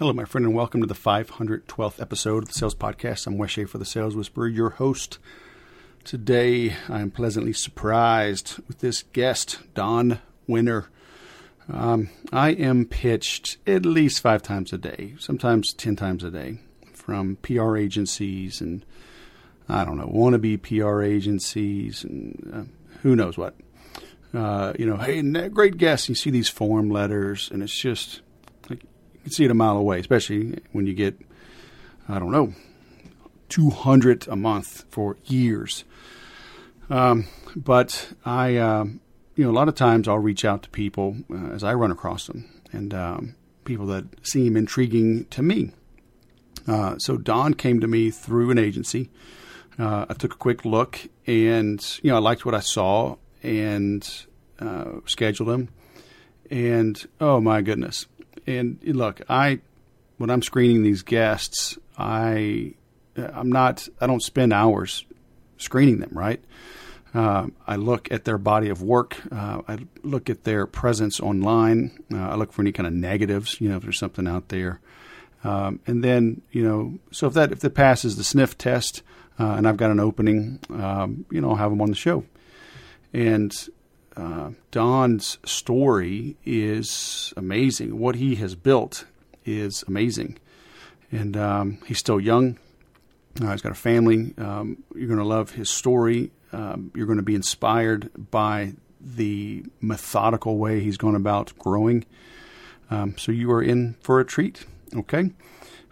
Hello, my friend, and welcome to the 512th episode of the Sales Podcast. I'm Wes for the Sales Whisperer, your host. Today, I'm pleasantly surprised with this guest, Don Wenner. Um, I am pitched at least five times a day, sometimes 10 times a day, from PR agencies and I don't know, wannabe PR agencies and uh, who knows what. Uh, you know, hey, great guest. You see these form letters, and it's just you can see it a mile away, especially when you get, I don't know, 200 a month for years. Um, but I, um, you know, a lot of times I'll reach out to people uh, as I run across them and um, people that seem intriguing to me. Uh, so Don came to me through an agency. Uh, I took a quick look and, you know, I liked what I saw and uh, scheduled him. And oh my goodness. And look, I, when I'm screening these guests, I, I'm not, I don't spend hours screening them, right? Uh, I look at their body of work. Uh, I look at their presence online. Uh, I look for any kind of negatives, you know, if there's something out there. Um, and then, you know, so if that if it passes the sniff test, uh, and I've got an opening, um, you know, I'll have them on the show. And uh, Don's story is amazing. What he has built is amazing, and um, he's still young. Uh, he's got a family. Um, you're going to love his story. Um, you're going to be inspired by the methodical way he's gone about growing. Um, so you are in for a treat. Okay.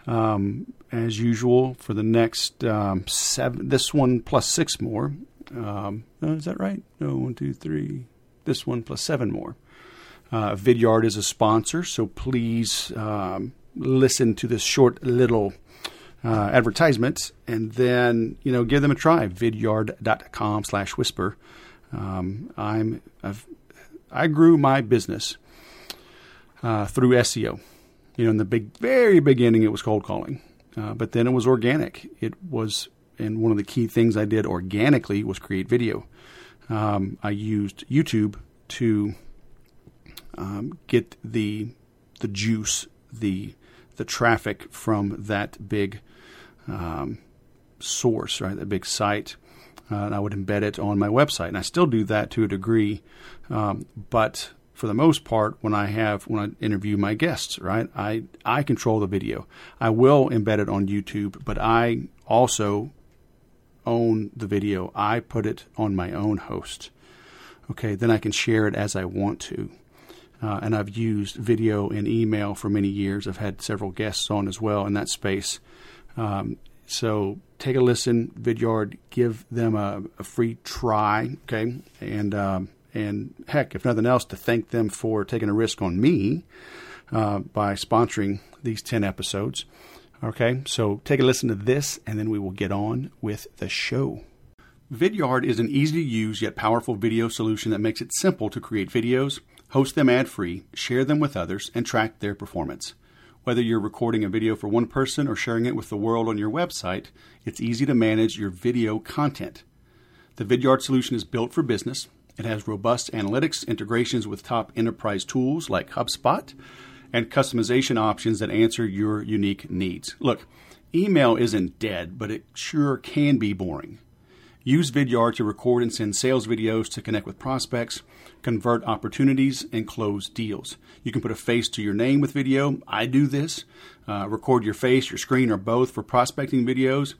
Um, as usual, for the next um, seven, this one plus six more. Um, is that right? No, one, two, three. This one plus seven more. Uh, Vidyard is a sponsor, so please um, listen to this short little uh, advertisement and then you know give them a try vidyard.com slash whisper um, i'm I've, i grew my business uh, through seo you know in the big very beginning it was cold calling uh, but then it was organic it was and one of the key things i did organically was create video um, i used youtube to um, get the the juice the the traffic from that big um, source, right? That big site. Uh, and I would embed it on my website, and I still do that to a degree. Um, but for the most part, when I have when I interview my guests, right, I I control the video. I will embed it on YouTube, but I also own the video. I put it on my own host. Okay, then I can share it as I want to. Uh, and I've used video and email for many years. I've had several guests on as well in that space. Um, so take a listen, Vidyard. Give them a, a free try, okay? And um, and heck, if nothing else, to thank them for taking a risk on me uh, by sponsoring these ten episodes. Okay, so take a listen to this, and then we will get on with the show. Vidyard is an easy to use yet powerful video solution that makes it simple to create videos, host them ad free, share them with others, and track their performance. Whether you're recording a video for one person or sharing it with the world on your website, it's easy to manage your video content. The Vidyard solution is built for business. It has robust analytics, integrations with top enterprise tools like HubSpot, and customization options that answer your unique needs. Look, email isn't dead, but it sure can be boring. Use Vidyard to record and send sales videos to connect with prospects, convert opportunities, and close deals. You can put a face to your name with video. I do this. Uh, record your face, your screen, or both for prospecting videos,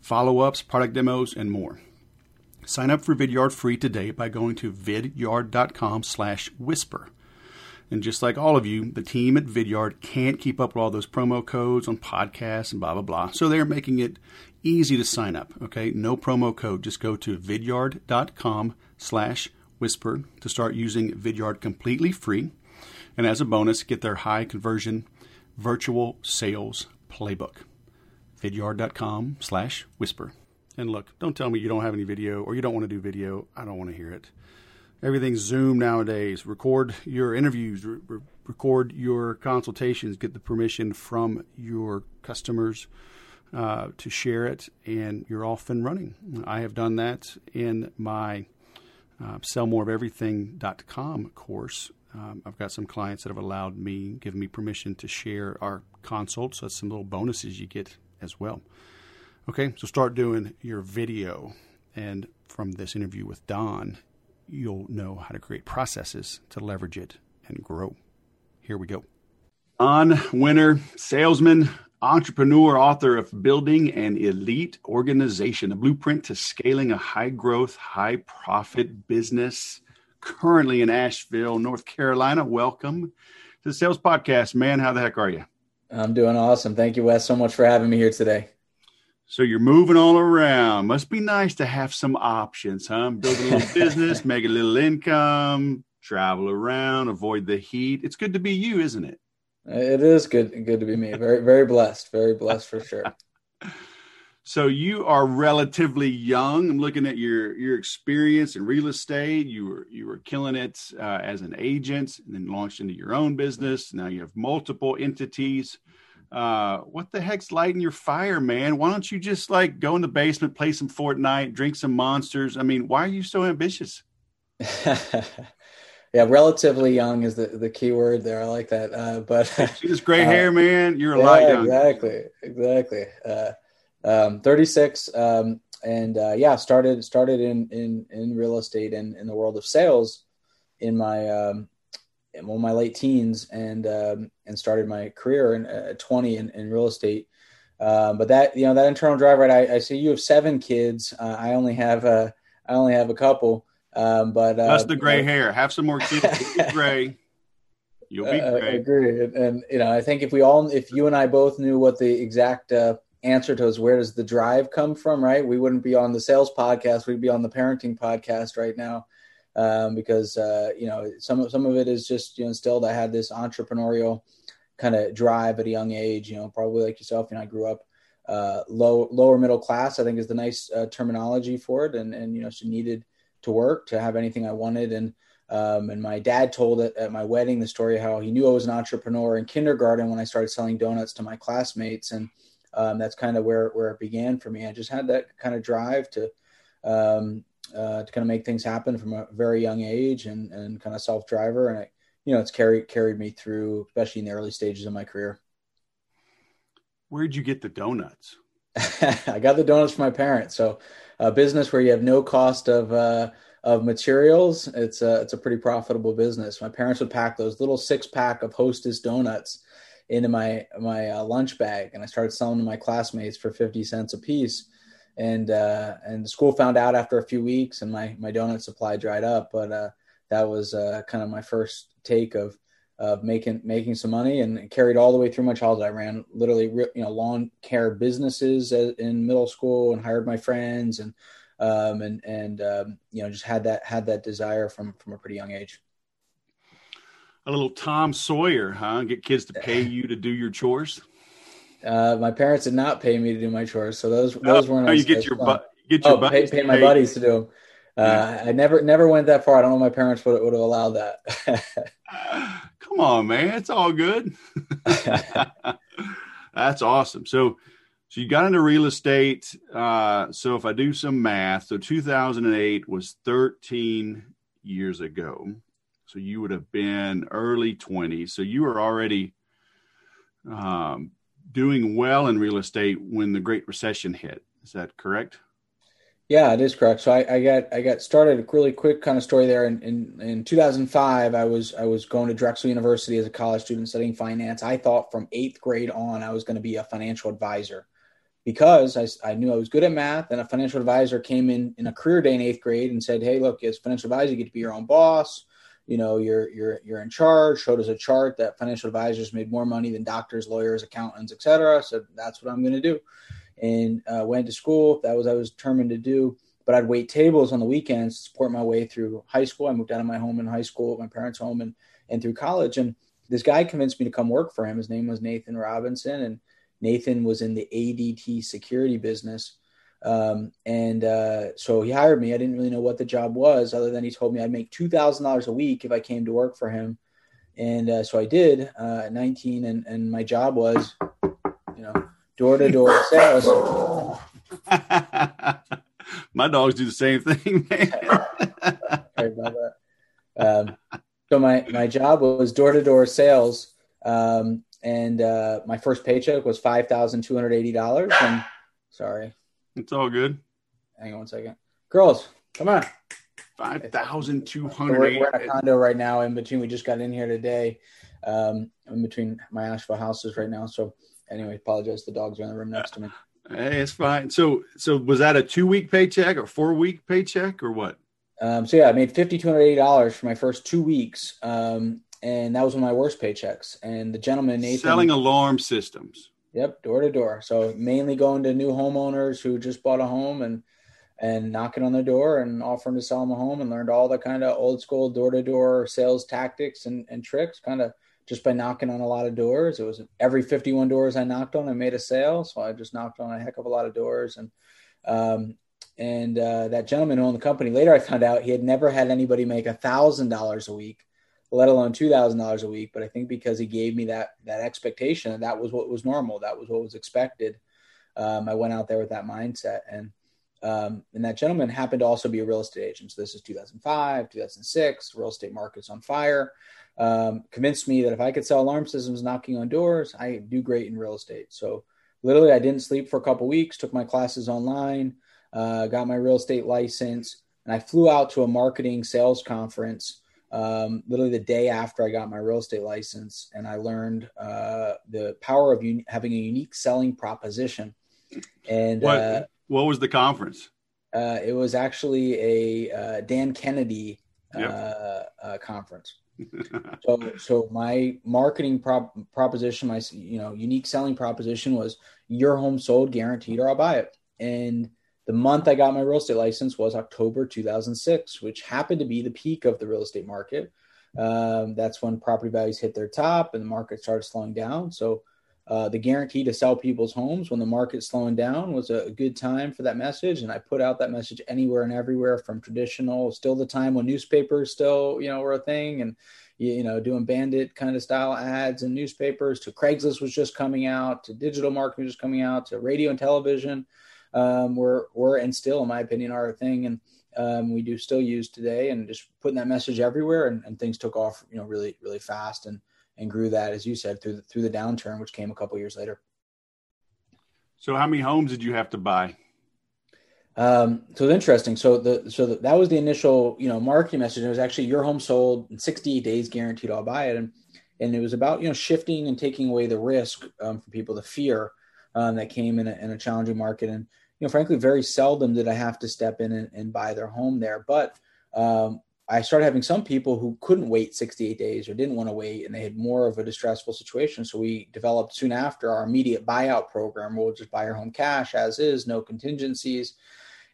follow ups, product demos, and more. Sign up for Vidyard free today by going to vidyard.com slash whisper. And just like all of you, the team at Vidyard can't keep up with all those promo codes on podcasts and blah, blah, blah. So they're making it easy to sign up. Okay, no promo code. Just go to vidyard.com slash whisper to start using Vidyard completely free. And as a bonus, get their high conversion virtual sales playbook. Vidyard.com slash whisper. And look, don't tell me you don't have any video or you don't want to do video. I don't want to hear it. Everything's Zoom nowadays. Record your interviews, re- record your consultations, get the permission from your customers uh, to share it, and you're off and running. I have done that in my uh, sellmoreofeverything.com course. Um, I've got some clients that have allowed me, given me permission to share our consults. So that's some little bonuses you get as well. Okay, so start doing your video. And from this interview with Don, you'll know how to create processes to leverage it and grow. Here we go. Don Wenner, salesman, entrepreneur, author of Building an Elite Organization, a blueprint to scaling a high growth, high profit business. Currently in Asheville, North Carolina. Welcome to the Sales Podcast, man. How the heck are you? I'm doing awesome. Thank you, Wes, so much for having me here today. So you're moving all around. Must be nice to have some options, huh? Build a little business, make a little income, travel around, avoid the heat. It's good to be you, isn't it? It is good good to be me. Very very blessed. Very blessed for sure. so you are relatively young. I'm looking at your your experience in real estate. You were you were killing it uh, as an agent, and then launched into your own business. Now you have multiple entities. Uh, what the heck's lighting your fire, man? Why don't you just like go in the basement, play some Fortnite, drink some monsters? I mean, why are you so ambitious? yeah, relatively young is the, the key word there. I like that. Uh, but see this gray uh, hair, man. You're a yeah, lot young. Exactly, exactly. Uh, um, 36, um, and uh, yeah, started started in in in real estate and in the world of sales in my um, well, my late teens and um, and started my career in uh, 20 in, in real estate. Um, but that you know that internal drive, right? I, I see you have seven kids. Uh, I only have a I only have a couple. Um, but uh, that's the gray hair. Have some more kids. gray. You'll be uh, great. agree. And, and, you know, I think if we all, if you and I both knew what the exact uh, answer to is, where does the drive come from, right? We wouldn't be on the sales podcast. We'd be on the parenting podcast right now um, because uh, you know some some of it is just you know instilled. I had this entrepreneurial kind of drive at a young age. You know, probably like yourself. You know, I grew up uh, low lower middle class. I think is the nice uh, terminology for it, and and you know, she needed to work to have anything I wanted, and um, and my dad told it at my wedding the story how he knew I was an entrepreneur in kindergarten when I started selling donuts to my classmates, and um, that's kind of where where it began for me. I just had that kind of drive to um, uh, to kind of make things happen from a very young age and, and kind of self driver. And I, you know, it's carried, carried me through, especially in the early stages of my career. Where'd you get the donuts? I got the donuts from my parents. So a business where you have no cost of, uh, of materials. It's a, it's a pretty profitable business. My parents would pack those little six pack of hostess donuts into my, my uh, lunch bag. And I started selling to my classmates for 50 cents a piece and uh, and the school found out after a few weeks, and my my donut supply dried up. But uh, that was uh, kind of my first take of of making making some money, and carried all the way through my childhood. I ran literally you know lawn care businesses in middle school, and hired my friends, and um, and and um, you know just had that had that desire from from a pretty young age. A little Tom Sawyer, huh? Get kids to pay you to do your chores. Uh, my parents did not pay me to do my chores, so those those weren't. Oh, you get your bu- get your oh, pay, pay my buddies to do them. Uh, yeah. I never never went that far. I don't know. My parents would would have allowed that. come on, man, it's all good. That's awesome. So, so you got into real estate. Uh, so if I do some math, so 2008 was 13 years ago. So you would have been early 20s. So you were already um, doing well in real estate when the Great Recession hit. Is that correct? Yeah, it is correct. So I, I got I got started a really quick kind of story there. In, in, in 2005, I was I was going to Drexel University as a college student studying finance. I thought from eighth grade on I was going to be a financial advisor because I, I knew I was good at math. And a financial advisor came in in a career day in eighth grade and said, "Hey, look, as financial advisor, you get to be your own boss you know you're you're you're in charge. Showed us a chart that financial advisors made more money than doctors lawyers accountants etc so that's what i'm going to do. And uh, went to school. That was i was determined to do. But i'd wait tables on the weekends to support my way through high school. I moved out of my home in high school my parents home and and through college. And this guy convinced me to come work for him. His name was Nathan Robinson, and Nathan was in the ADT security business. Um, and uh, so he hired me. I didn't really know what the job was, other than he told me I'd make two thousand dollars a week if I came to work for him. And uh, so I did uh, at 19, and, and my job was, you know, door to door sales. my dogs do the same thing. Sorry about that. Um, so my my job was door to door sales, um, and uh, my first paycheck was five thousand two hundred eighty dollars. And sorry, it's all good. Hang on one second, girls, come on. Five thousand two hundred. We're, we're, in a condo right now. In between, we just got in here today. Um, in between my Asheville houses right now. So anyway, apologize. The dogs are in the room next to me. Hey, it's fine. So, so was that a two week paycheck or four week paycheck or what? Um, so yeah, I made fifty two hundred eighty dollars for my first two weeks, um, and that was one of my worst paychecks. And the gentleman Nathan selling alarm systems. Yep, door to door. So mainly going to new homeowners who just bought a home and and knocking on their door and offering to sell them a home, and learned all the kind of old school door to door sales tactics and, and tricks, kind of just by knocking on a lot of doors. It was every 51 doors I knocked on, I made a sale. So I just knocked on a heck of a lot of doors. And, um, and uh, that gentleman who owned the company, later I found out he had never had anybody make a thousand dollars a week, let alone two thousand dollars a week. But I think because he gave me that that expectation, that was what was normal, that was what was expected. Um, I went out there with that mindset, and um, and that gentleman happened to also be a real estate agent. So this is 2005, 2006, real estate markets on fire um, convinced me that if I could sell alarm systems knocking on doors, I do great in real estate. So literally, I didn't sleep for a couple weeks, took my classes online, uh, got my real estate license, and I flew out to a marketing sales conference. Um, literally the day after I got my real estate license, and I learned uh, the power of un- having a unique selling proposition. And what, uh, what was the conference? Uh, it was actually a uh, Dan Kennedy yep. Uh, conference so so my marketing prop, proposition my you know unique selling proposition was your home sold guaranteed or i'll buy it and the month i got my real estate license was october 2006 which happened to be the peak of the real estate market. Um, that's when property values hit their top and the market started slowing down. So uh, the guarantee to sell people's homes when the market's slowing down was a, good time for that message. And i put out that message anywhere and everywhere from traditional still the time when newspapers still you know were a thing and you know doing bandit kind of style ads in newspapers to craigslist was just coming out to digital marketing was just coming out to radio and television um, were were and still in my opinion are a thing and um, we do still use today and just putting that message everywhere and, and things took off you know really really fast and and grew that, as you said, through the, through the downturn, which came a couple years later. So, how many homes did you have to buy? Um, so it's interesting. So the so the, that was the initial you know marketing message. It was actually your home sold in 60 days, guaranteed. I'll buy it, and and it was about you know shifting and taking away the risk um, for people, the fear um, that came in a, in a challenging market, and know frankly, very seldom did I have to step in and, and buy their home there. But um, I started having some people who couldn't wait 68 days or didn't want to wait and they had more of a distressful situation. So we developed soon after our immediate buyout program. We'll just buy your home cash as is, no contingencies.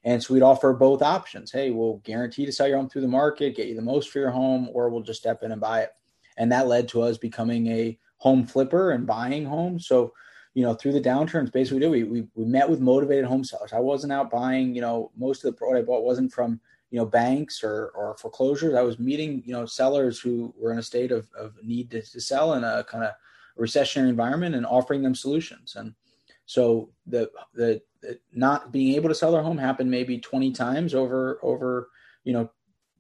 And so we'd offer both options. Hey, we'll guarantee to sell your home through the market, get you the most for your home, or we'll just step in and buy it. And that led to us becoming a home flipper and buying homes. So, you know, through the downturns, basically we we, we, we met with motivated home sellers. I wasn't out buying, you know, most of the what I bought wasn't from you know banks or or foreclosures. I was meeting you know sellers who were in a state of, of need to, to sell in a kind of recessionary environment and offering them solutions. And so the, the, the not being able to sell their home happened maybe 20 times over over you know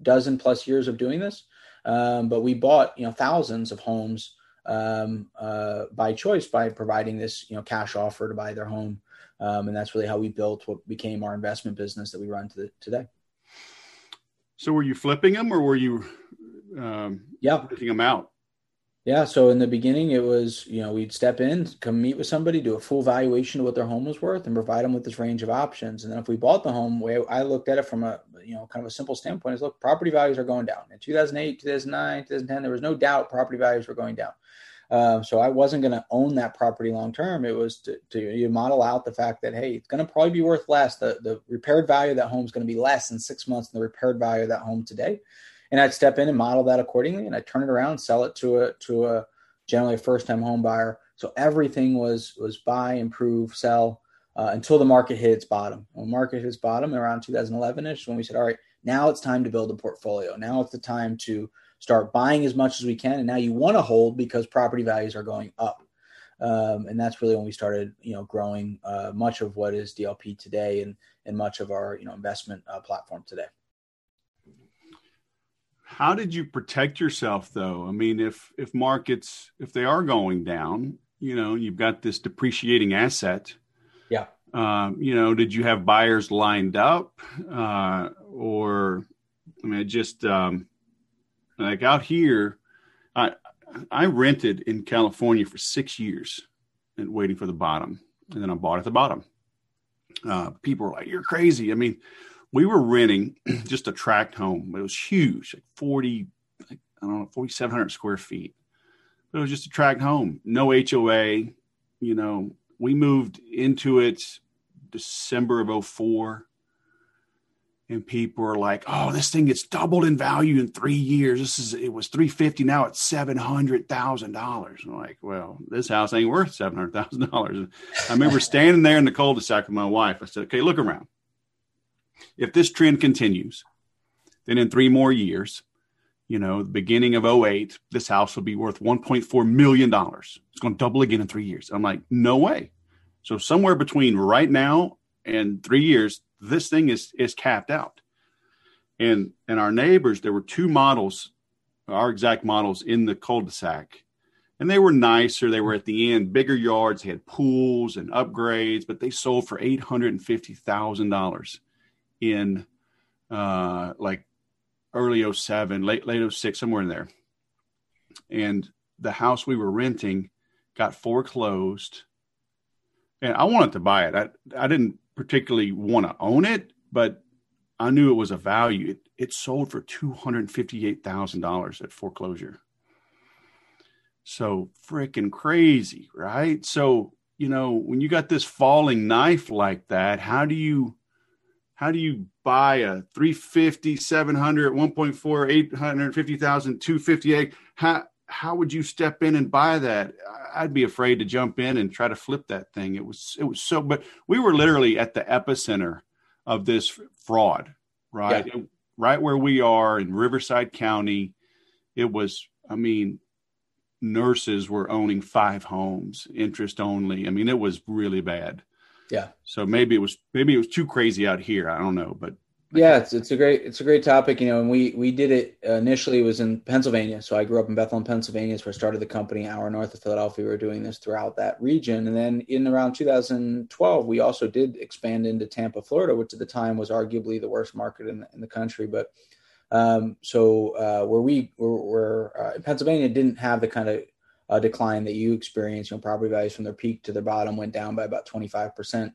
dozen plus years of doing this. Um, but we bought you know thousands of homes um, uh, by choice by providing this you know cash offer to buy their home, um, and that's really how we built what became our investment business that we run to the, today. So were you flipping them or were you um, yeah taking them out? Yeah. So in the beginning, it was you know we'd step in, come meet with somebody, do a full valuation of what their home was worth, and provide them with this range of options. And then if we bought the home, I looked at it from a you know kind of a simple standpoint is look, property values are going down. In 2008, 2009, 2010, there was no doubt property values were going down. Um, so I wasn't going to own that property long term. It was to, to model out the fact that hey, it's going to probably be worth less. The the repaired value of that home is going to be less in six months than the repaired value of that home today. And I'd step in and model that accordingly, and I'd turn it around, sell it to a to a generally a first time home buyer. So everything was was buy, improve, sell uh, until the market hit its bottom. When the market hit its bottom around 2011 ish, when we said, all right, now it's time to build a portfolio. Now it's the time to start buying as much as we can. And now you want to hold because property values are going up. Um, and that's really when we started, you know, growing uh, much of what is DLP today and and much of our you know investment uh, platform today. How did you protect yourself though? I mean, if if markets if they are going down, you know, you've got this depreciating asset. Yeah. Um, you know, did you have buyers lined up, uh, or I mean, just um, like out here, I I rented in California for six years and waiting for the bottom, and then I bought at the bottom. Uh, people were like, "You're crazy." I mean, we were renting just a tract home. It was huge, like forty, like, I don't know, forty seven hundred square feet. But it was just a tract home, no HOA. You know, we moved into it December of 04 and people are like, "Oh, this thing gets doubled in value in three years. This is it was three fifty, now it's seven hundred thousand dollars." I'm like, "Well, this house ain't worth seven hundred thousand dollars." I remember standing there in the cul-de-sac with my wife. I said, "Okay, look around if this trend continues, then in three more years, you know, the beginning of 08, this house will be worth $1.4 million. It's going to double again in three years. I'm like, no way. So somewhere between right now and three years, this thing is, is capped out. And, and our neighbors, there were two models, our exact models in the cul-de-sac and they were nicer. They were at the end, bigger yards, they had pools and upgrades, but they sold for $850,000 in uh, like early 07, late late 06, somewhere in there. And the house we were renting got foreclosed. And I wanted to buy it. I, I didn't particularly want to own it, but I knew it was a value. It, it sold for two hundred fifty-eight thousand dollars at foreclosure. So freaking crazy, right? So you know when you got this falling knife like that, how do you how do you buy a 350 700 1.4 850,000 258 how how would you step in and buy that? I'd be afraid to jump in and try to flip that thing. It was it was so, but we were literally at the epicenter of this fraud, right? Yeah. right where we are in Riverside County. It was, I mean, nurses were owning five homes, interest only. I mean, it was really bad. Yeah. So maybe it was maybe it was too crazy out here. I don't know, but yeah, it's it's a great it's a great topic, you know. And we we did it initially. It was in Pennsylvania, so I grew up in Bethlehem, Pennsylvania. Is where I started the company. An hour north of Philadelphia, we were doing this throughout that region. And then in around 2012, we also did expand into Tampa, Florida, which at the time was arguably the worst market in the, in the country. But um, so uh, where we were, were uh, Pennsylvania didn't have the kind of uh, decline that you experienced. You know, property values from their peak to their bottom went down by about 25 percent.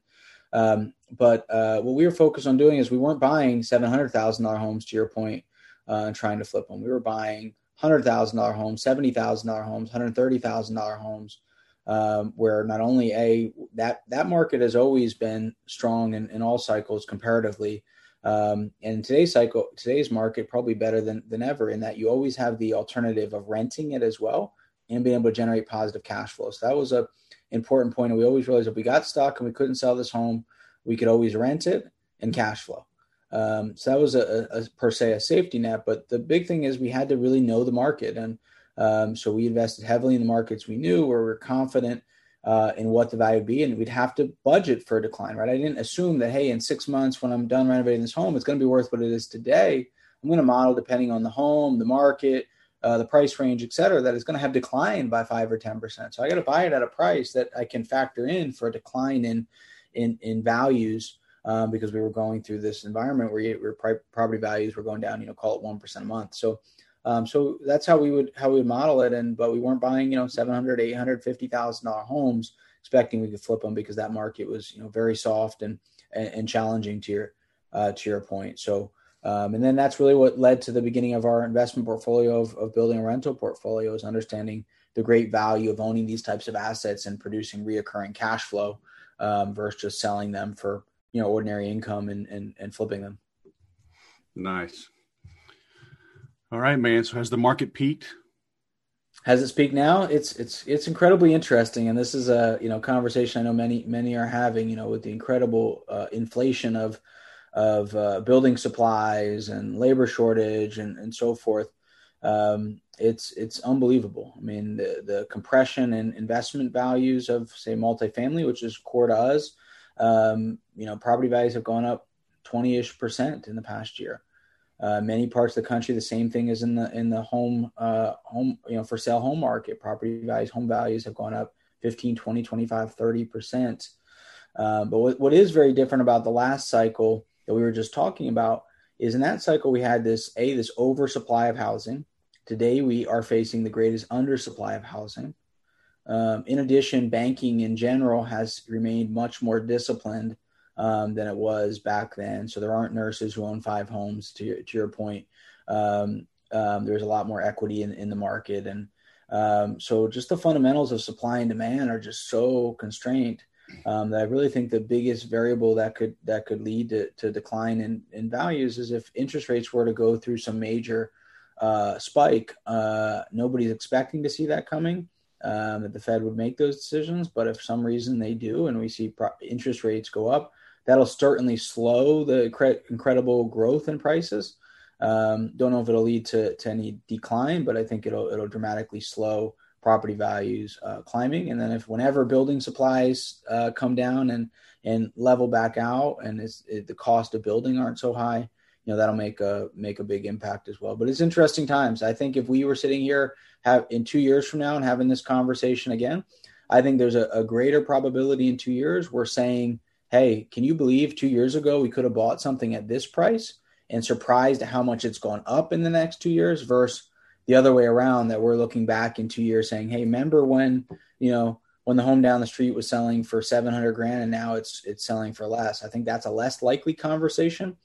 Um, but uh, what we were focused on doing is we weren't buying seven hundred thousand dollar homes. To your point, uh, and trying to flip them, we were buying hundred thousand dollar homes, seventy thousand dollar homes, hundred thirty thousand dollar homes. Um, where not only a that that market has always been strong in, in all cycles comparatively, um, and today's cycle, today's market probably better than than ever in that you always have the alternative of renting it as well and being able to generate positive cash flow. So that was a important point. And we always realized if we got stuck and we couldn't sell this home, we could always rent it and cash flow. Um, so that was a, a, per se a safety net. But the big thing is we had to really know the market, and um, so we invested heavily in the markets we knew where we are confident uh, in what the value would be, and we'd have to budget for a decline. Right? I didn't assume that hey, in six months when I'm done renovating this home, it's going to be worth what it is today. I'm going to model depending on the home, the market, uh, the price range, et cetera, that is going to have declined by five or 10%. So I got to buy it at a price that I can factor in for a decline in, in, in values um, because we were going through this environment where, property values were going down, you know, call it 1% a month. So, um, so that's how we would, how we would model it. And, but we weren't buying, you know, seven hundred, eight hundred, fifty thousand dollar homes expecting we could flip them because that market was, you know, very soft and, and, and challenging to your, uh, to your point. So, um, and then that's really what led to the beginning of our investment portfolio of, of building a rental portfolio is understanding the great value of owning these types of assets and producing reoccurring cash flow um, versus just selling them for you know ordinary income and, and, and flipping them. Nice. All right, man. So has the market peaked? Has it peaked now? It's it's it's incredibly interesting, and this is a you know conversation I know many many are having. You know, with the incredible uh, inflation of of uh, building supplies and labor shortage and and so forth. Um, it's it's unbelievable. I mean, the the compression and investment values of say multifamily, which is core to us. Um, you know, property values have gone up twenty ish percent in the past year. Uh, many parts of the country, the same thing is in the in the home uh, home you know for sale home market. Property values, home values have gone up 15, 20, 25, 30 percent. Uh, but what, what is very different about the last cycle that we were just talking about is in that cycle we had this a this oversupply of housing. Today we are facing the greatest undersupply of housing. Um, in addition, banking in general has remained much more disciplined um, than it was back then. So there aren't nurses who own five homes. To to your point, um, um, there's a lot more equity in, in the market, and um, so just the fundamentals of supply and demand are just so constrained um, I really think the biggest variable that could that could lead to, to decline in, in values is if interest rates were to go through some major uh, spike. Uh, nobody's expecting to see that coming. Um, that the Fed would make those decisions, but if some reason they do, and we see pro- interest rates go up, That'll certainly slow the cre- incredible growth in prices. Um, don't know if it'll lead to, to any decline, but I think it'll it'll dramatically slow property values uh, climbing. And then if whenever building supplies uh, come down and and level back out, and it, the cost of building aren't so high, you know that'll make a make a big impact as well. But it's interesting times. I think if we were sitting here have in two years from now and having this conversation again, I think there's a, a greater probability in two years we're saying hey, can you believe two years ago we could have bought something at this price and surprised at how much it's gone up in the next two years versus the other way around that we're looking back in two years saying, hey, remember when, you know, when the home down the street was selling for 700 grand and now it's it's selling for less. I think that's a less likely conversation.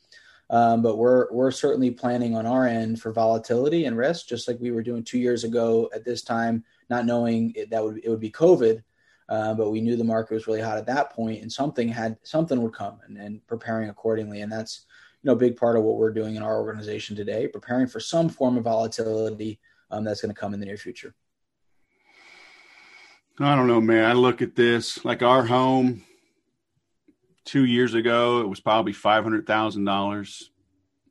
Um, but we're we're certainly planning on our end for volatility and risk, just like we were doing two years ago at this time, not knowing it, that would it would be COVID. Uh, but we knew the market was really hot at that point, and something had something would come, and, and preparing accordingly. And that's you know big part of what we're doing in our organization today, preparing for some form of volatility um, that's going to come in the near future. I don't know, man. I look at this like our home two years ago, it was probably five hundred thousand dollars.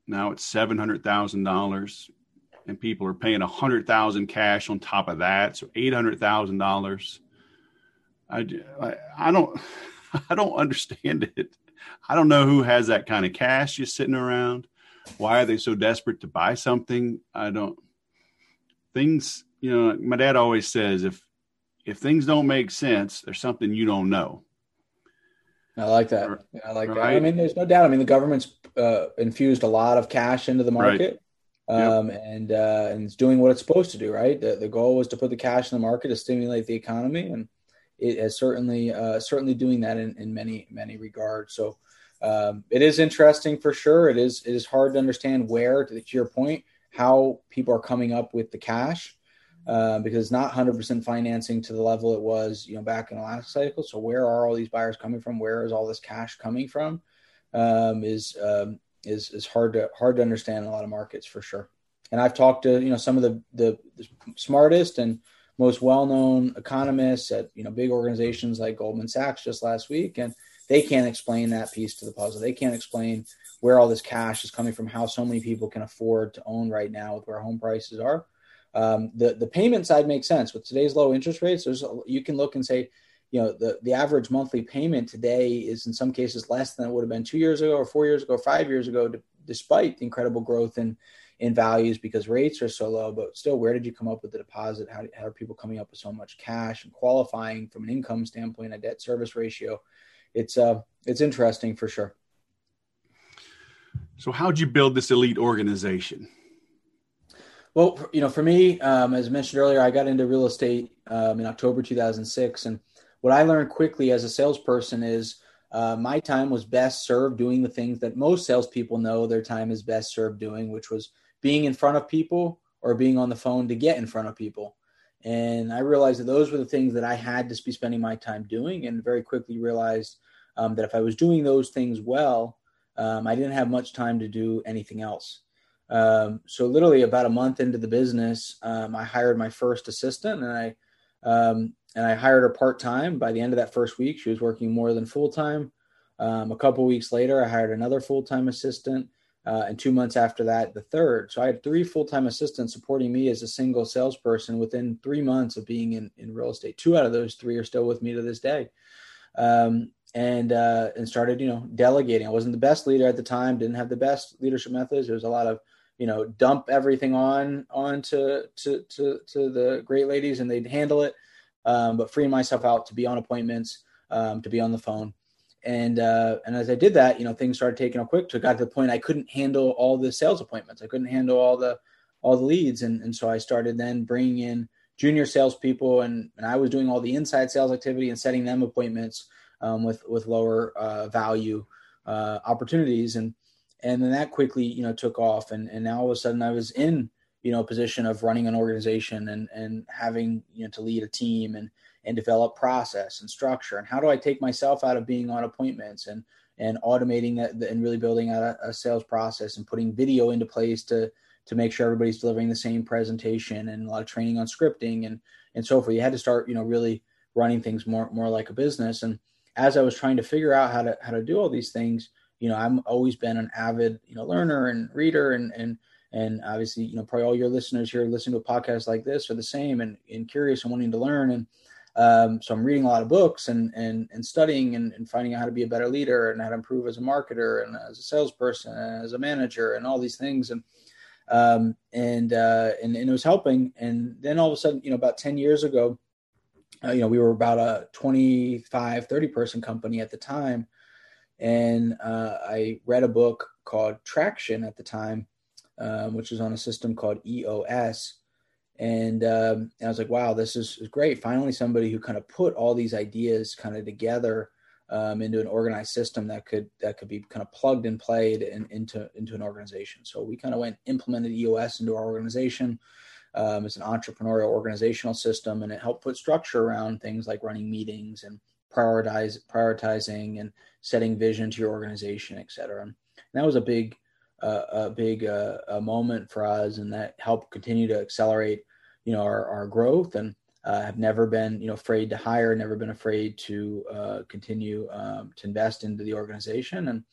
Now it's seven hundred thousand dollars, and people are paying a hundred thousand cash on top of that, so eight hundred thousand dollars. I, I don't I don't understand it. I don't know who has that kind of cash just sitting around. Why are they so desperate to buy something? I don't. Things, you know, my dad always says if if things don't make sense, there's something you don't know. I like that. I like right? that. I mean, there's no doubt. I mean, the government's uh, infused a lot of cash into the market, right. um, yep. and uh, and it's doing what it's supposed to do. Right. The, the goal was to put the cash in the market to stimulate the economy, and it is certainly uh, certainly doing that in, in many many regards. So um, it is interesting for sure. It is it is hard to understand where, to, your point, how people are coming up with the cash uh, because it's not 100% financing to the level it was you know back in the last cycle. So where are all these buyers coming from? Where is all this cash coming from? Um, is um, is is hard to hard to understand in a lot of markets for sure. And I've talked to you know some of the the, the smartest and most well-known economists at you know big organizations like Goldman Sachs just last week, and they can't explain that piece to the puzzle. They can't explain where all this cash is coming from, how so many people can afford to own right now with where home prices are. Um, the the payment side makes sense with today's low interest rates. There's you can look and say, you know, the the average monthly payment today is in some cases less than it would have been two years ago, or four years ago, five years ago, despite the incredible growth in in values because rates are so low. But still, where did you come up with the deposit? How, how are people coming up with so much cash and qualifying from an income standpoint, a debt service ratio? It's uh, it's interesting for sure. So, how'd you build this elite organization? Well, you know, for me, um, as mentioned earlier, I got into real estate um, in October 2006, and what I learned quickly as a salesperson is uh, my time was best served doing the things that most salespeople know their time is best served doing, which was being in front of people or being on the phone to get in front of people. And I realized that those were the things that I had to be spending my time doing, and very quickly realized um, that if I was doing those things well, um, I didn't have much time to do anything else. Um, so literally about a month into the business, um, I hired my first assistant, and I um, and I hired her part time. By the end of that first week, she was working more than full time. Um, a couple weeks later, I hired another full time assistant, uh, and two months after that, the third. So I had three full time assistants supporting me as a single salesperson within three months of being in, in real estate. Two out of those three are still with me to this day. Um, and uh, and started, you know, delegating. I wasn't the best leader at the time, didn't have the best leadership methods. There was a lot of you know dump everything on on to to to, to the great ladies and they'd handle it um, but freeing myself out to be on appointments um, to be on the phone and uh, and as i did that you know things started taking a quick to got to the point i couldn't handle all the sales appointments. I couldn't handle all the all the leads. And, and so i started then bringing in junior salespeople and, and i was doing all the inside sales activity and setting them appointments um, with with lower uh, value uh, opportunities. And and then that quickly you know took off. And and now all of a sudden i was in you know a position of running an organization and and having you know to lead a team and and develop process and structure? And how do i take myself out of being on appointments and and automating that and really building out a, a sales process and putting video into place to to make sure everybody's delivering the same presentation and a lot of training on scripting and and so forth? You had to start you know really running things more more like a business. And as i was trying to figure out how to how to do all these things you know, I'm always been an avid, you know, learner and reader and, and, and obviously, you know, probably all your listeners here listening to a podcast like this are the same and, and curious and wanting to learn. And, um, so I'm reading a lot of books and, and, and studying and, and finding out how to be a better leader and how to improve as a marketer and as a salesperson, and as a manager and all these things. And, um, and, uh, and, and it was helping. And then all of a sudden, you know, about 10 years ago, uh, you know, we were about a 25, 30 person company at the time and uh, I read a book called Traction at the time, um, which was on a system called EOS. And, um, and I was like, wow, this is, great. Finally, somebody who kind of put all these ideas kind of together um, into an organized system that could that could be kind of plugged and played in, into into an organization. So we kind of went implemented EOS into our organization. Um, it's an entrepreneurial organizational system, and it helped put structure around things like running meetings and prioritize prioritizing and setting vision to your organization, et cetera. And that was a big, uh, a big uh, a moment for us, and that helped continue to accelerate, you know, our, our growth. And uh, have never been, you know, afraid to hire, never been afraid to uh, continue um, to invest into the organization. And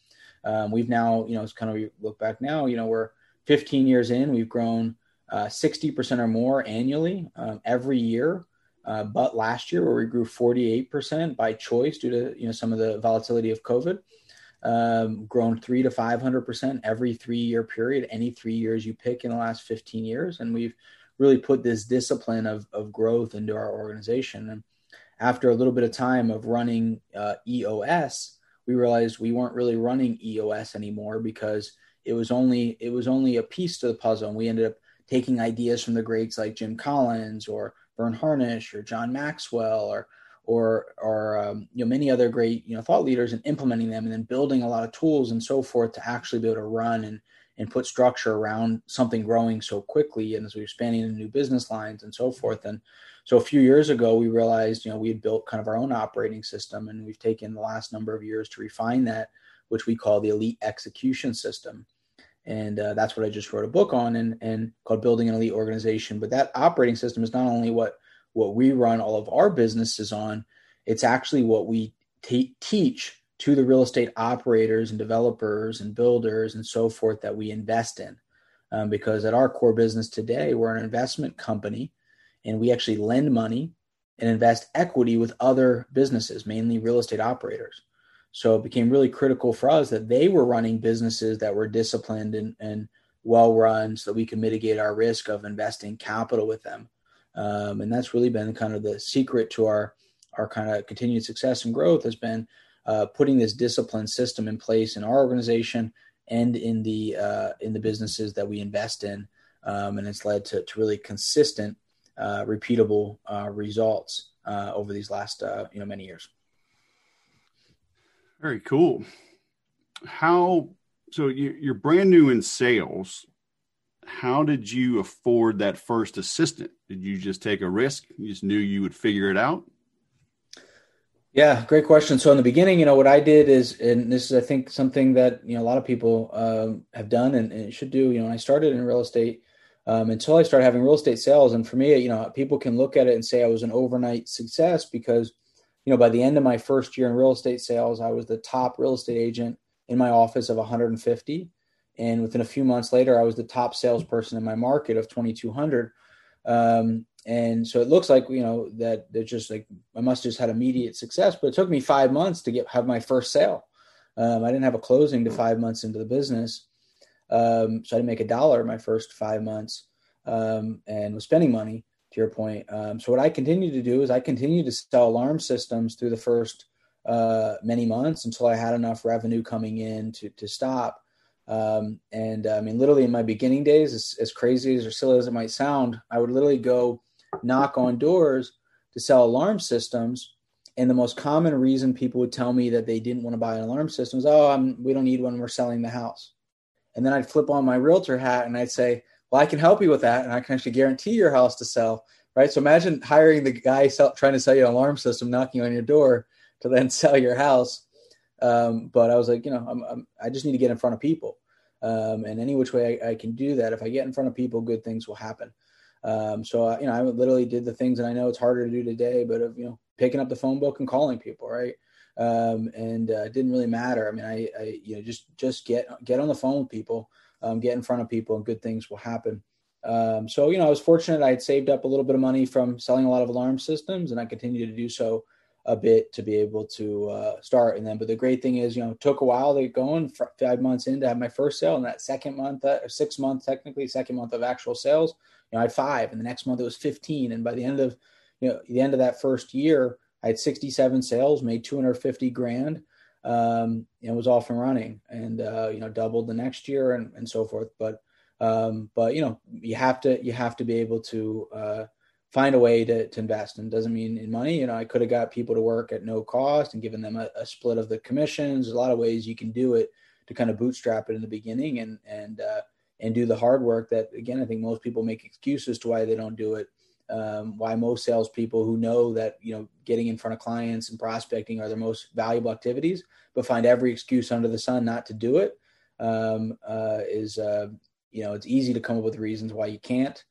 um, we've now, you know, it's kind of look back now, you know, we're 15 years in, we've grown uh, 60% or more annually um, every year. Uh, but last year, where we grew 48% by choice due to you know some of the volatility of COVID, um, grown three to 500% every three year period, any three years you pick in the last 15 years, and we've really put this discipline of of growth into our organization. And after a little bit of time of running uh, EOS, we realized we weren't really running EOS anymore because it was only it was only a piece to the puzzle, and we ended up taking ideas from the greats like Jim Collins or Verne Harnish or John Maxwell or or or um, you know many other great you know thought leaders and implementing them and then building a lot of tools and so forth to actually be able to run and and put structure around something growing so quickly and as we were expanding into new business lines and so forth and so a few years ago we realized you know we had built kind of our own operating system and we've taken the last number of years to refine that which we call the elite execution system and uh, that's what I just wrote a book on and and called Building an Elite Organization. But that operating system is not only what what we run all of our businesses on; it's actually what we t- teach to the real estate operators and developers and builders and so forth that we invest in. Um, because at our core business today, we're an investment company, and we actually lend money and invest equity with other businesses, mainly real estate operators. So it became really critical for us that they were running businesses that were disciplined and, and well run so that we can mitigate our risk of investing capital with them. Um, and that's really been kind of the secret to our, our kind of continued success and growth has been uh, putting this discipline system in place in our organization and in the uh, in the businesses that we invest in, um, and it's led to, to really consistent, uh, repeatable uh, results uh, over these last uh, you know many years. Very cool. How so? You, are brand new in sales. How did you afford that first assistant? Did you just take a risk? You just knew you would figure it out. Yeah, great question. So in the beginning, you know, what I did is, and this is, I think, something that you know a lot of people um, have done and, and, should do. You know, I started in real estate um, until I started having real estate sales, and for me, you know, people can look at it and say I was an overnight success because, you know, by the end of my first year in real estate sales, I was the top real estate agent in my office of 150, and within a few months later, I was the top salesperson in my market of 2,200. Um, and so it looks like you know that they're just like I must just had immediate success, but it took me five months to get have my first sale. Um, I didn't have a closing to five months into the business, um, so I didn't make a dollar my first five months, um, and was spending money. To your point, um, so what I continued to do is I continued to sell alarm systems through the first uh, many months until I had enough revenue coming in to to stop. Um, and I mean, literally in my beginning days, as, as crazy as or silly as it might sound, I would literally go knock on doors to sell alarm systems. And the most common reason people would tell me that they didn't want to buy an alarm system is, oh, I'm, we don't need one. We're selling the house. And then I'd flip on my realtor hat and I'd say, well, I can help you with that. And I can actually guarantee your house to sell. Right. So imagine hiring the guy sell, trying to sell you an alarm system, knocking on your door to then sell your house. Um, but I was like, you know, I'm, I'm, i just need to get in front of people. Um, and any which way I, I, can do that, if I get in front of people, good things will happen. Um, so uh, you know, I literally did the things that I know it's harder to do today, but of you know, picking up the phone book and calling people, right? Um, and uh, it didn't really matter. I mean, I, I, you know, just just get get on the phone with people, um, get in front of people, and good things will happen. Um, so you know, I was fortunate. I had saved up a little bit of money from selling a lot of alarm systems, and I continued to do so a bit to be able to uh, start. And then, but the great thing is, you know, took a while to get going. Five months in to have my first sale, and that second month, uh, six month, technically, second month of actual sales you know, I had five, and the next month it was 15. And by the end of, you know, the end of that first year, I had 67 sales, made 250 grand, um, and was off and running, and uh, you know, doubled the next year, and, and so forth. But, um, but you know, you have to you have to be able to uh, find a way to, to invest, and doesn't mean in money. You know, I could have got people to work at no cost and given them a, a split of the commissions. There's a lot of ways you can do it to kind of bootstrap it in the beginning, and and uh, and do the hard work that again I think most people make excuses to why they don't do it. Um, why most salespeople who know that you know getting in front of clients and prospecting are their most valuable activities, but find every excuse under the sun not to do it um, uh, is uh, you know it's easy to come up with reasons why you can't,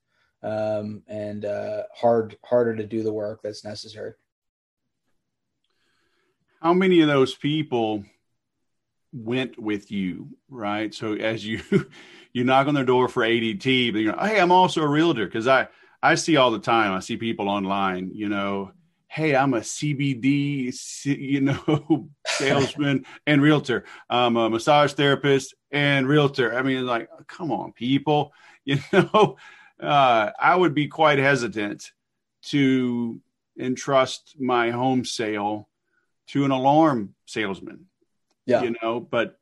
um, and uh, hard harder to do the work that's necessary. How many of those people went with you, right? So as you you knock on their door for ADT, but you're hey, I'm also a realtor because I I see all the time. I see people online, you know, hey, I'm a CBD, you know, salesman and realtor. I'm a massage therapist and realtor. I mean, like, come on, people, you know, uh, I would be quite hesitant to entrust my home sale to an alarm salesman. Yeah. You know, but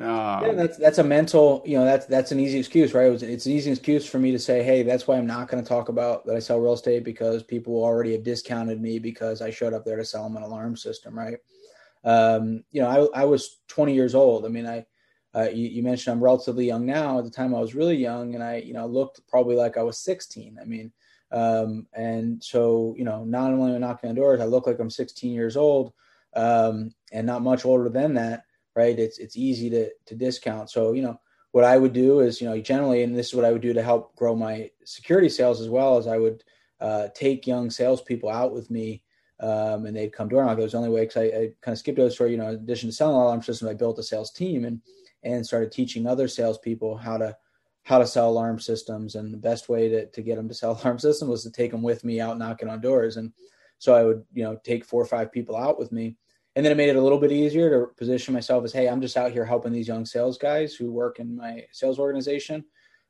uh, yeah, that's that's a mental, you know, that's that's an easy excuse, right? It was, it's an easy excuse for me to say, hey, that's why I'm not going to talk about that I sell real estate because people already have discounted me because I showed up there to sell them an alarm system, right? Um, you know, I, I was 20 years old. I mean, I uh, you, you, mentioned I'm relatively young now. At the time, I was really young, and I, you know, looked probably like I was 16. I mean, um, and so you know, not only am I knocking on doors, I look like I'm 16 years old, um, and not much older than that right? It's it's easy to to discount. So you know what I would do is you know generally, and this is what I would do to help grow my security sales as well as I would uh, take young salespeople out with me. Um, and they'd come to our. It was the only way because I, I kind of skipped over the story. You know, in addition to selling alarm systems, I built a sales team and and started teaching other salespeople how to how to sell alarm systems. And the best way to to get them to sell alarm systems was to take them with me out knocking on doors. And so I would you know take four or five people out with me. And then it made it a little bit easier to position myself as hey i'm just out here helping these young sales guys who work in my sales organization.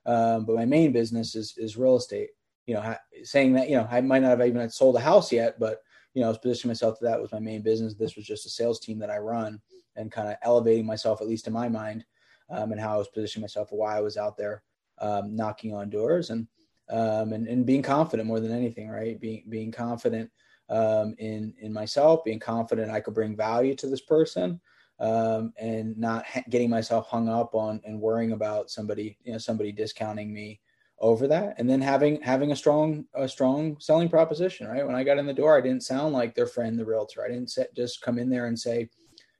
Um, but my main business is is real estate. You know saying that you know i might not have even sold a house yet but you know i was positioning myself that was my main business. This was just a sales team that i run and kind of elevating myself at least in my mind um, and how i was positioning myself why i was out there um, knocking on doors and um, and, and being confident more than anything right? Being being confident um, in in myself, being confident I could bring value to this person, um, and not ha- getting myself hung up on and worrying about somebody you know somebody discounting me over that. And then having having a strong a strong selling proposition right? When i got in the door i didn't sound like their friend the realtor. I didn't set, just come in there and say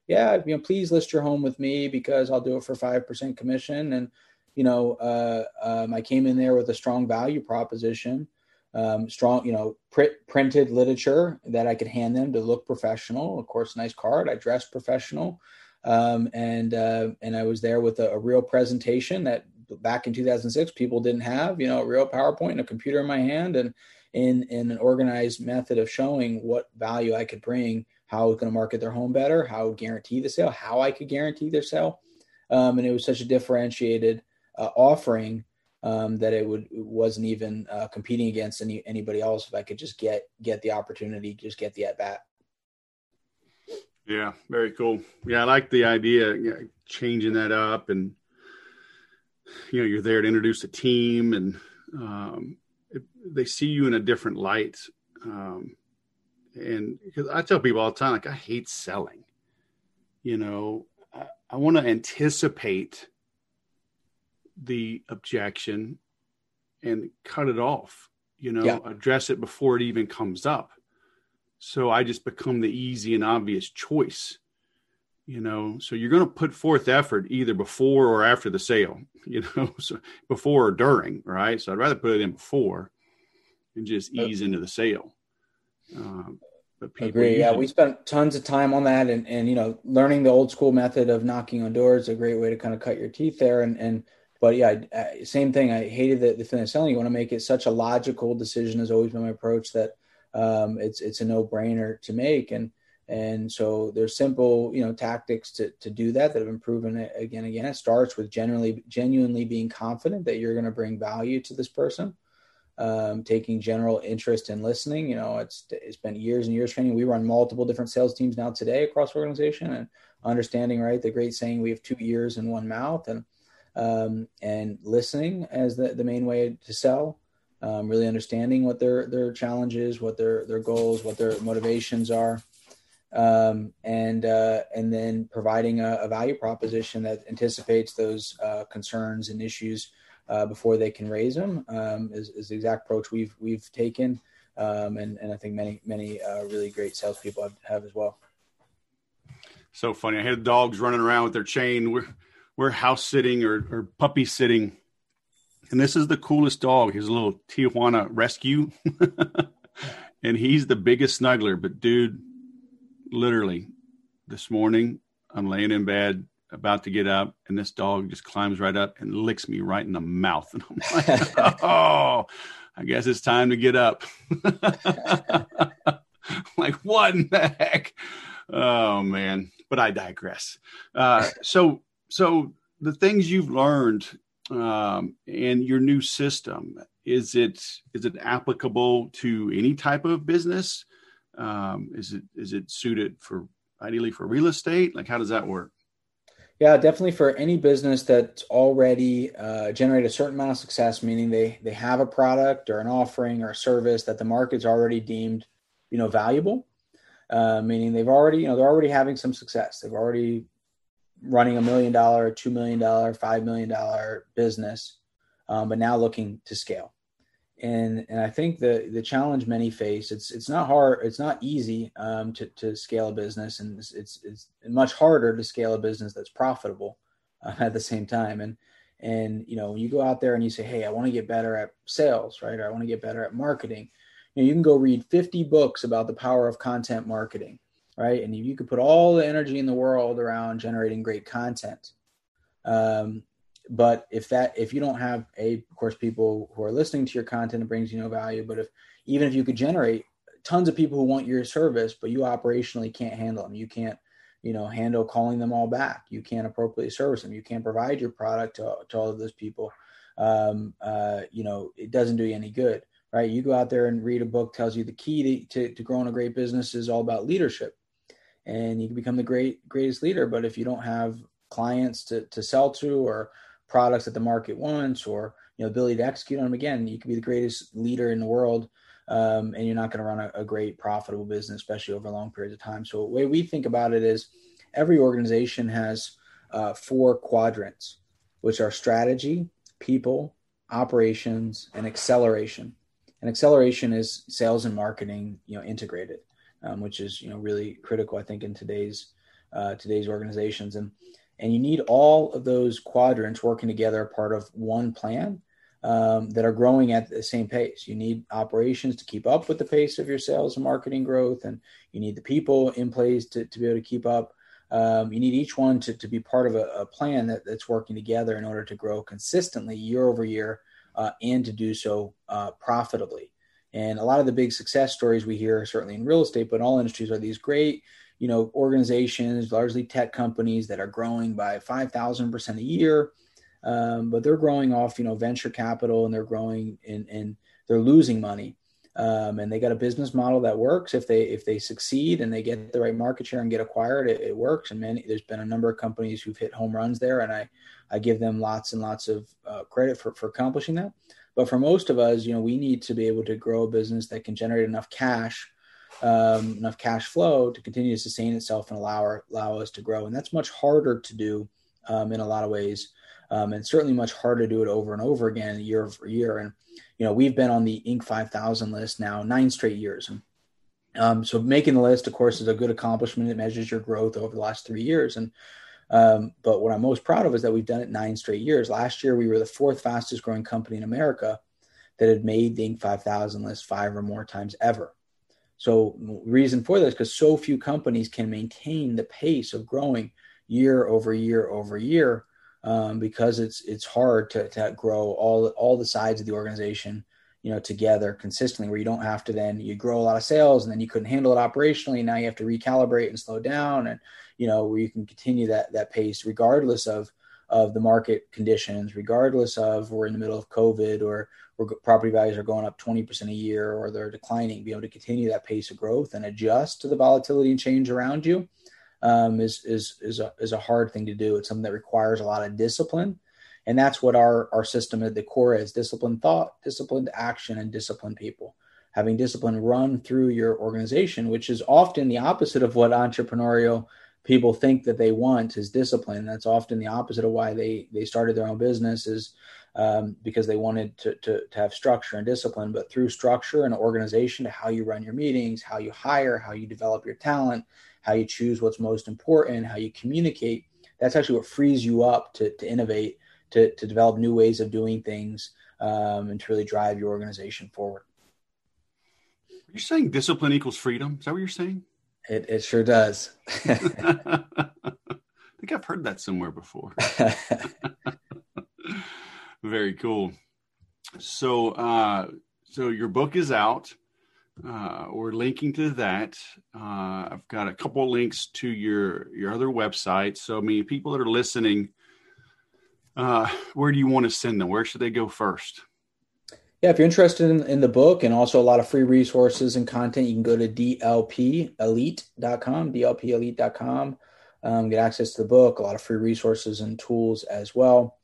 yeah you know please list your home with me because i'll do it for 5% commission. And you know uh, um, i came in there with a strong value proposition um, strong you know pr- printed literature that i could hand them to look professional. Of course nice card. I dressed professional. Um, and uh, and i was there with a, a real presentation that back in 2006 people didn't have you know a real powerpoint and a computer in my hand and in in an organized method of showing what value i could bring how i was going to market their home better how I would guarantee the sale how i could guarantee their sale. Um, and it was such a differentiated uh, offering um, that it would it wasn't even uh, competing against any anybody else if i could just get get the opportunity just get the at bat. Yeah very cool. Yeah i like the idea changing that up and you know you're there to introduce a team and um, it, they see you in a different light um, and because i tell people all the time like i hate selling. You know i, I want to anticipate the objection and cut it off you know yeah. address it before it even comes up. So i just become the easy and obvious choice you know. So you're going to put forth effort either before or after the sale you know so before or during right? So i'd rather put it in before and just ease into the sale um, but people agree. yeah we spent tons of time on that and and you know learning the old school method of knocking on doors is a great way to kind of cut your teeth there. And and but yeah I, same thing. I hated the, the selling you want to make it such a logical decision has always been my approach that um, it's it's a no-brainer to make. And and so there's simple, you know, tactics to, to do that that have been proven again and again. It starts with generally genuinely being confident that you're going to bring value to this person. Um, taking general interest in listening. You know, it's it's been years and years training. We run multiple different sales teams now today across organization and understanding right the great saying we have two ears and one mouth and um, and listening as the, the main way to sell. Um, really understanding what their their challenges, what their their goals, what their motivations are um, and uh, and then providing a, a, value proposition that anticipates those uh, concerns and issues uh, before they can raise them um, is, is, the exact approach we've we've taken, um, and and I think many many uh, really great salespeople have, have as well. So funny! I had dogs running around with their chain. We're we're house sitting or, or puppy sitting, and this is the coolest dog. He's a little Tijuana rescue. and he's the biggest snuggler. But dude, literally this morning, I'm laying in bed about to get up, and this dog just climbs right up and licks me right in the mouth. And I'm like, oh, I guess it's time to get up. like, what in the heck? Oh man, but I digress. Uh, so, so the things you've learned um, and your new system is it is it applicable to any type of business? Um, is it is it suited for ideally for real estate? Like how does that work? Yeah, definitely for any business that's already uh, generated a certain amount of success, meaning they they have a product or an offering or a service that the market's already deemed, you know, valuable. Uh, meaning they've already, you know, they're already having some success. They've already running a million dollar, two million dollar, five million dollar business, um, but now looking to scale and and I think the the challenge many face it's it's not hard it's not easy um, to to scale a business and it's, it's, it's much harder to scale a business that's profitable uh, at the same time. And and you know when you go out there and you say hey I want to get better at sales right or I want to get better at marketing you know you can go read 50 books about the power of content marketing right? And you could put all the energy in the world around generating great content um, but if that if you don't have a of course people who are listening to your content it brings you no value but if even if you could generate tons of people who want your service but you operationally can't handle them you can't you know handle calling them all back you can't appropriately service them you can't provide your product to, to all of those people um, uh, you know it doesn't do you any good right? You go out there and read a book tells you the key to, to, to growing a great business is all about leadership. And you can become the great greatest leader but if you don't have clients to, to sell to or products that the market wants or you know ability to execute on them again you could be the greatest leader in the world um, and you're not going to run a, a, great profitable business especially over long periods of time so the way we think about it is every organization has uh, four quadrants which are strategy people operations, and acceleration. And acceleration is sales and marketing, you know, integrated, um, which is you know really critical, I think, in today's uh, today's organizations. And and you need all of those quadrants working together, part of one plan um, that are growing at the same pace. You need operations to keep up with the pace of your sales and marketing growth, and you need the people in place to, to be able to keep up. Um, you need each one to, to be part of a, a plan that, that's working together in order to grow consistently year over year uh, and to do so uh, profitably. And a lot of the big success stories we hear, certainly in real estate, but in all industries, are these great, you know, organizations, largely tech companies that are growing by five thousand percent a year. Um, but they're growing off you know venture capital and they're growing in and they're losing money. Um, and they got a business model that works. If they if they succeed and they get the right market share and get acquired it, it works. And many there's been a number of companies who've hit home runs there and i i give them lots and lots of uh, credit for for accomplishing that. But for most of us you know we need to be able to grow a business that can generate enough cash um, enough cash flow to continue to sustain itself and allow our, allow us to grow and that's much harder to do um, in a lot of ways um, and certainly much harder to do it over and over again year over year. And you know, we've been on the Inc. 5000 list now nine straight years. Um, so making the list, of course, is a good accomplishment. It measures your growth over the last three years. And um, but what I'm most proud of is that we've done it nine straight years. Last year, we were the fourth fastest growing company in America that had made the Inc. 5000 list five or more times ever. So reason for this because so few companies can maintain the pace of growing year over year over year um, because it's it's hard to, to grow all all the sides of the organization you know together consistently where you don't have to then you grow a lot of sales and then you couldn't handle it operationally. Now you have to recalibrate and slow down and you know where you can continue that that pace regardless of of the market conditions regardless of we're in the middle of covid or property values are going up 20% a year or they're declining be able to continue that pace of growth and adjust to the volatility and change around you um, is is is a is a hard thing to do. It's something that requires a lot of discipline, and that's what our our system at the core is: disciplined thought, disciplined action, and disciplined people. Having discipline run through your organization, which is often the opposite of what entrepreneurial people think that they want is discipline. That's often the opposite of why they they started their own business is um, because they wanted to, to, to have structure and discipline. But through structure and organization, to how you run your meetings, how you hire, how you develop your talent, how you choose what's most important, how you communicate. That's actually what frees you up to, to innovate, to, to develop new ways of doing things, um, and to really drive your organization forward. Are You're saying discipline equals freedom? Is that what you're saying? It, it sure does. I think I've heard that somewhere before. Very cool. So, uh, so your book is out uh, we're linking to that. Uh, I've got a couple links to your your other website. So, I mean, people that are listening, uh, where do you want to send them? Where should they go first? Yeah, if you're interested in, in the book and also a lot of free resources and content, you can go to dlpelite.com, dlpelite.com, um, get access to the book, a lot of free resources and tools as well.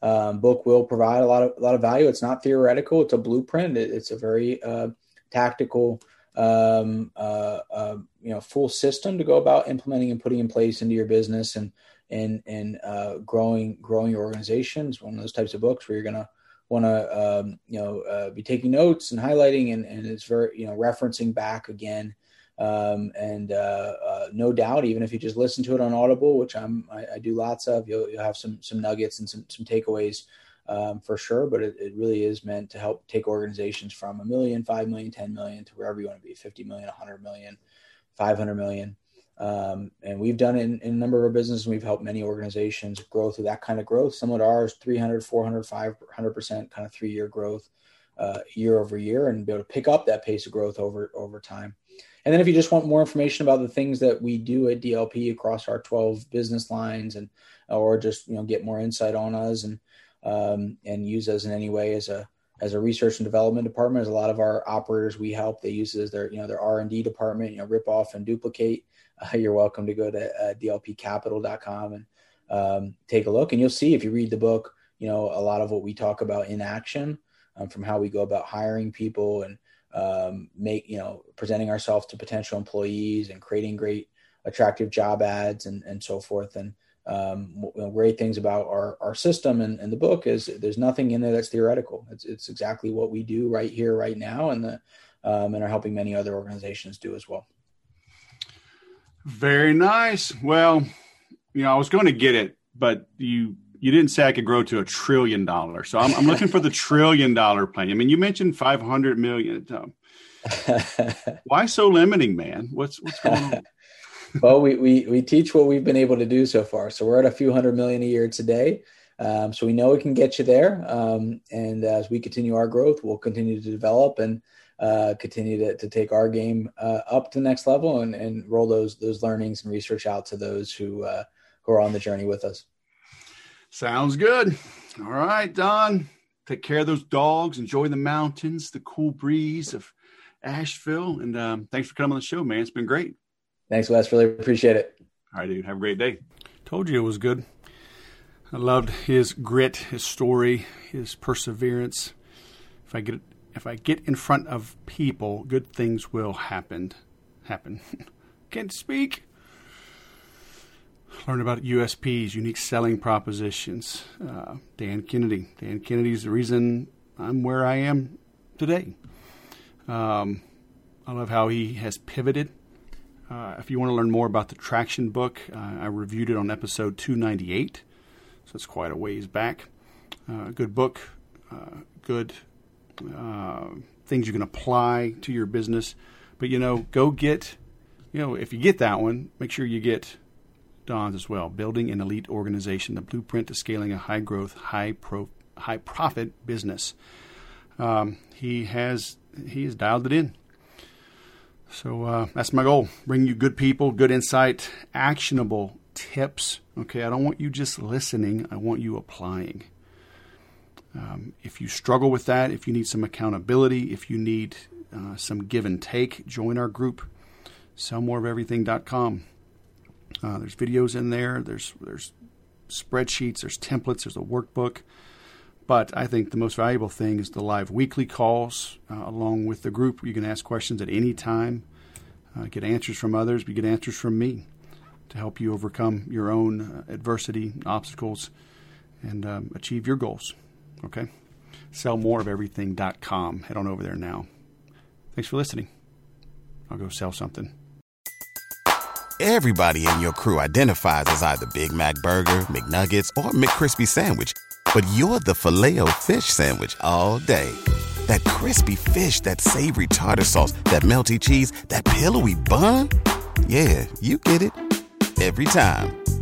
Um, book will provide a lot of a lot of value. It's not theoretical; it's a blueprint. It, it's a very uh, tactical, um, uh, uh, you know, full system to go about implementing and putting in place into your business and and and uh, growing growing your organization. It's one of those types of books where you're gonna want to um, you know uh, be taking notes and highlighting and, and it's very you know referencing back again um, and uh, uh, no doubt even if you just listen to it on audible which i'm i, I do lots of you'll, you'll have some some nuggets and some some takeaways um, for sure, but it, it, really is meant to help take organizations from a million, five million, 10 million to wherever you want to be 50 million, 100 million, 500 million. Um, and we've done it in, in, a number of our businesses. We've helped many organizations grow through that kind of growth. Some of ours, 300, 400, 500% kind of three year growth uh, year over year and be able to pick up that pace of growth over, over time. And then if you just want more information about the things that we do at DLP across our 12 business lines and, or just, you know, get more insight on us and, um, and use us in any way as a as a research and development department. As a lot of our operators we help, they use it as their you know their R and D department. You know, rip off and duplicate. Uh, you're welcome to go to uh, dlpcapital.com and um, take a look, and you'll see if you read the book. You know, a lot of what we talk about in action, um, from how we go about hiring people and um, make you know presenting ourselves to potential employees and creating great attractive job ads and and so forth and um, great things about our, our system and, and, the book is there's nothing in there that's theoretical. It's, it's exactly what we do right here, right now, and the um, and are helping many other organizations do as well. Very nice. Well, you know, I was going to get it, but you you didn't say I could grow to a trillion dollars. So I'm, I'm looking for the trillion dollar plan. I mean, you mentioned 500 million. Um, why so limiting, man? What's what's going on? well, we, we we teach what we've been able to do so far. So we're at a few hundred million a year today. Um, so we know we can get you there. Um, and as we continue our growth, we'll continue to develop and uh, continue to, to take our game uh, up to the next level and, and roll those those learnings and research out to those who uh, who are on the journey with us. Sounds good. All right, Don. Take care of those dogs. Enjoy the mountains, the cool breeze of Asheville, and um, thanks for coming on the show, man. It's been great. Thanks, Wes. Really appreciate it. All right, dude. Have a great day. Told you it was good. I loved his grit, his story, his perseverance. If I get if I get in front of people, good things will happen. Happen. Can't speak. Learn about USPs, unique selling propositions. Uh, Dan Kennedy. Dan Kennedy is the reason I'm where I am today. Um, I love how he has pivoted. Uh, if you want to learn more about the Traction book, uh, I reviewed it on episode 298, so it's quite a ways back. Uh, good book, uh, good uh, things you can apply to your business. But you know, go get, you know, if you get that one, make sure you get Don's as well. Building an elite organization, the blueprint to scaling a high growth, high pro, high profit business. Um, he has he has dialed it in. So uh, that's my goal: bring you good people, good insight, actionable tips. Okay, I don't want you just listening. I want you applying. Um, if you struggle with that, if you need some accountability, if you need uh, some give and take, join our group, sellmoreofeverything.com. Uh, there's videos in there. There's there's spreadsheets. There's templates. There's a workbook. But I think the most valuable thing is the live weekly calls uh, along with the group. You can ask questions at any time, uh, get answers from others, but get answers from me to help you overcome your own uh, adversity, obstacles, and um, achieve your goals. Okay? Sellmoreofeverything.com. Head on over there now. Thanks for listening. I'll go sell something. Everybody in your crew identifies as either Big Mac Burger, McNuggets, or McCrispy Sandwich but you're the filet fish sandwich all day. That crispy fish, that savory tartar sauce, that melty cheese, that pillowy bun. Yeah, you get it every time.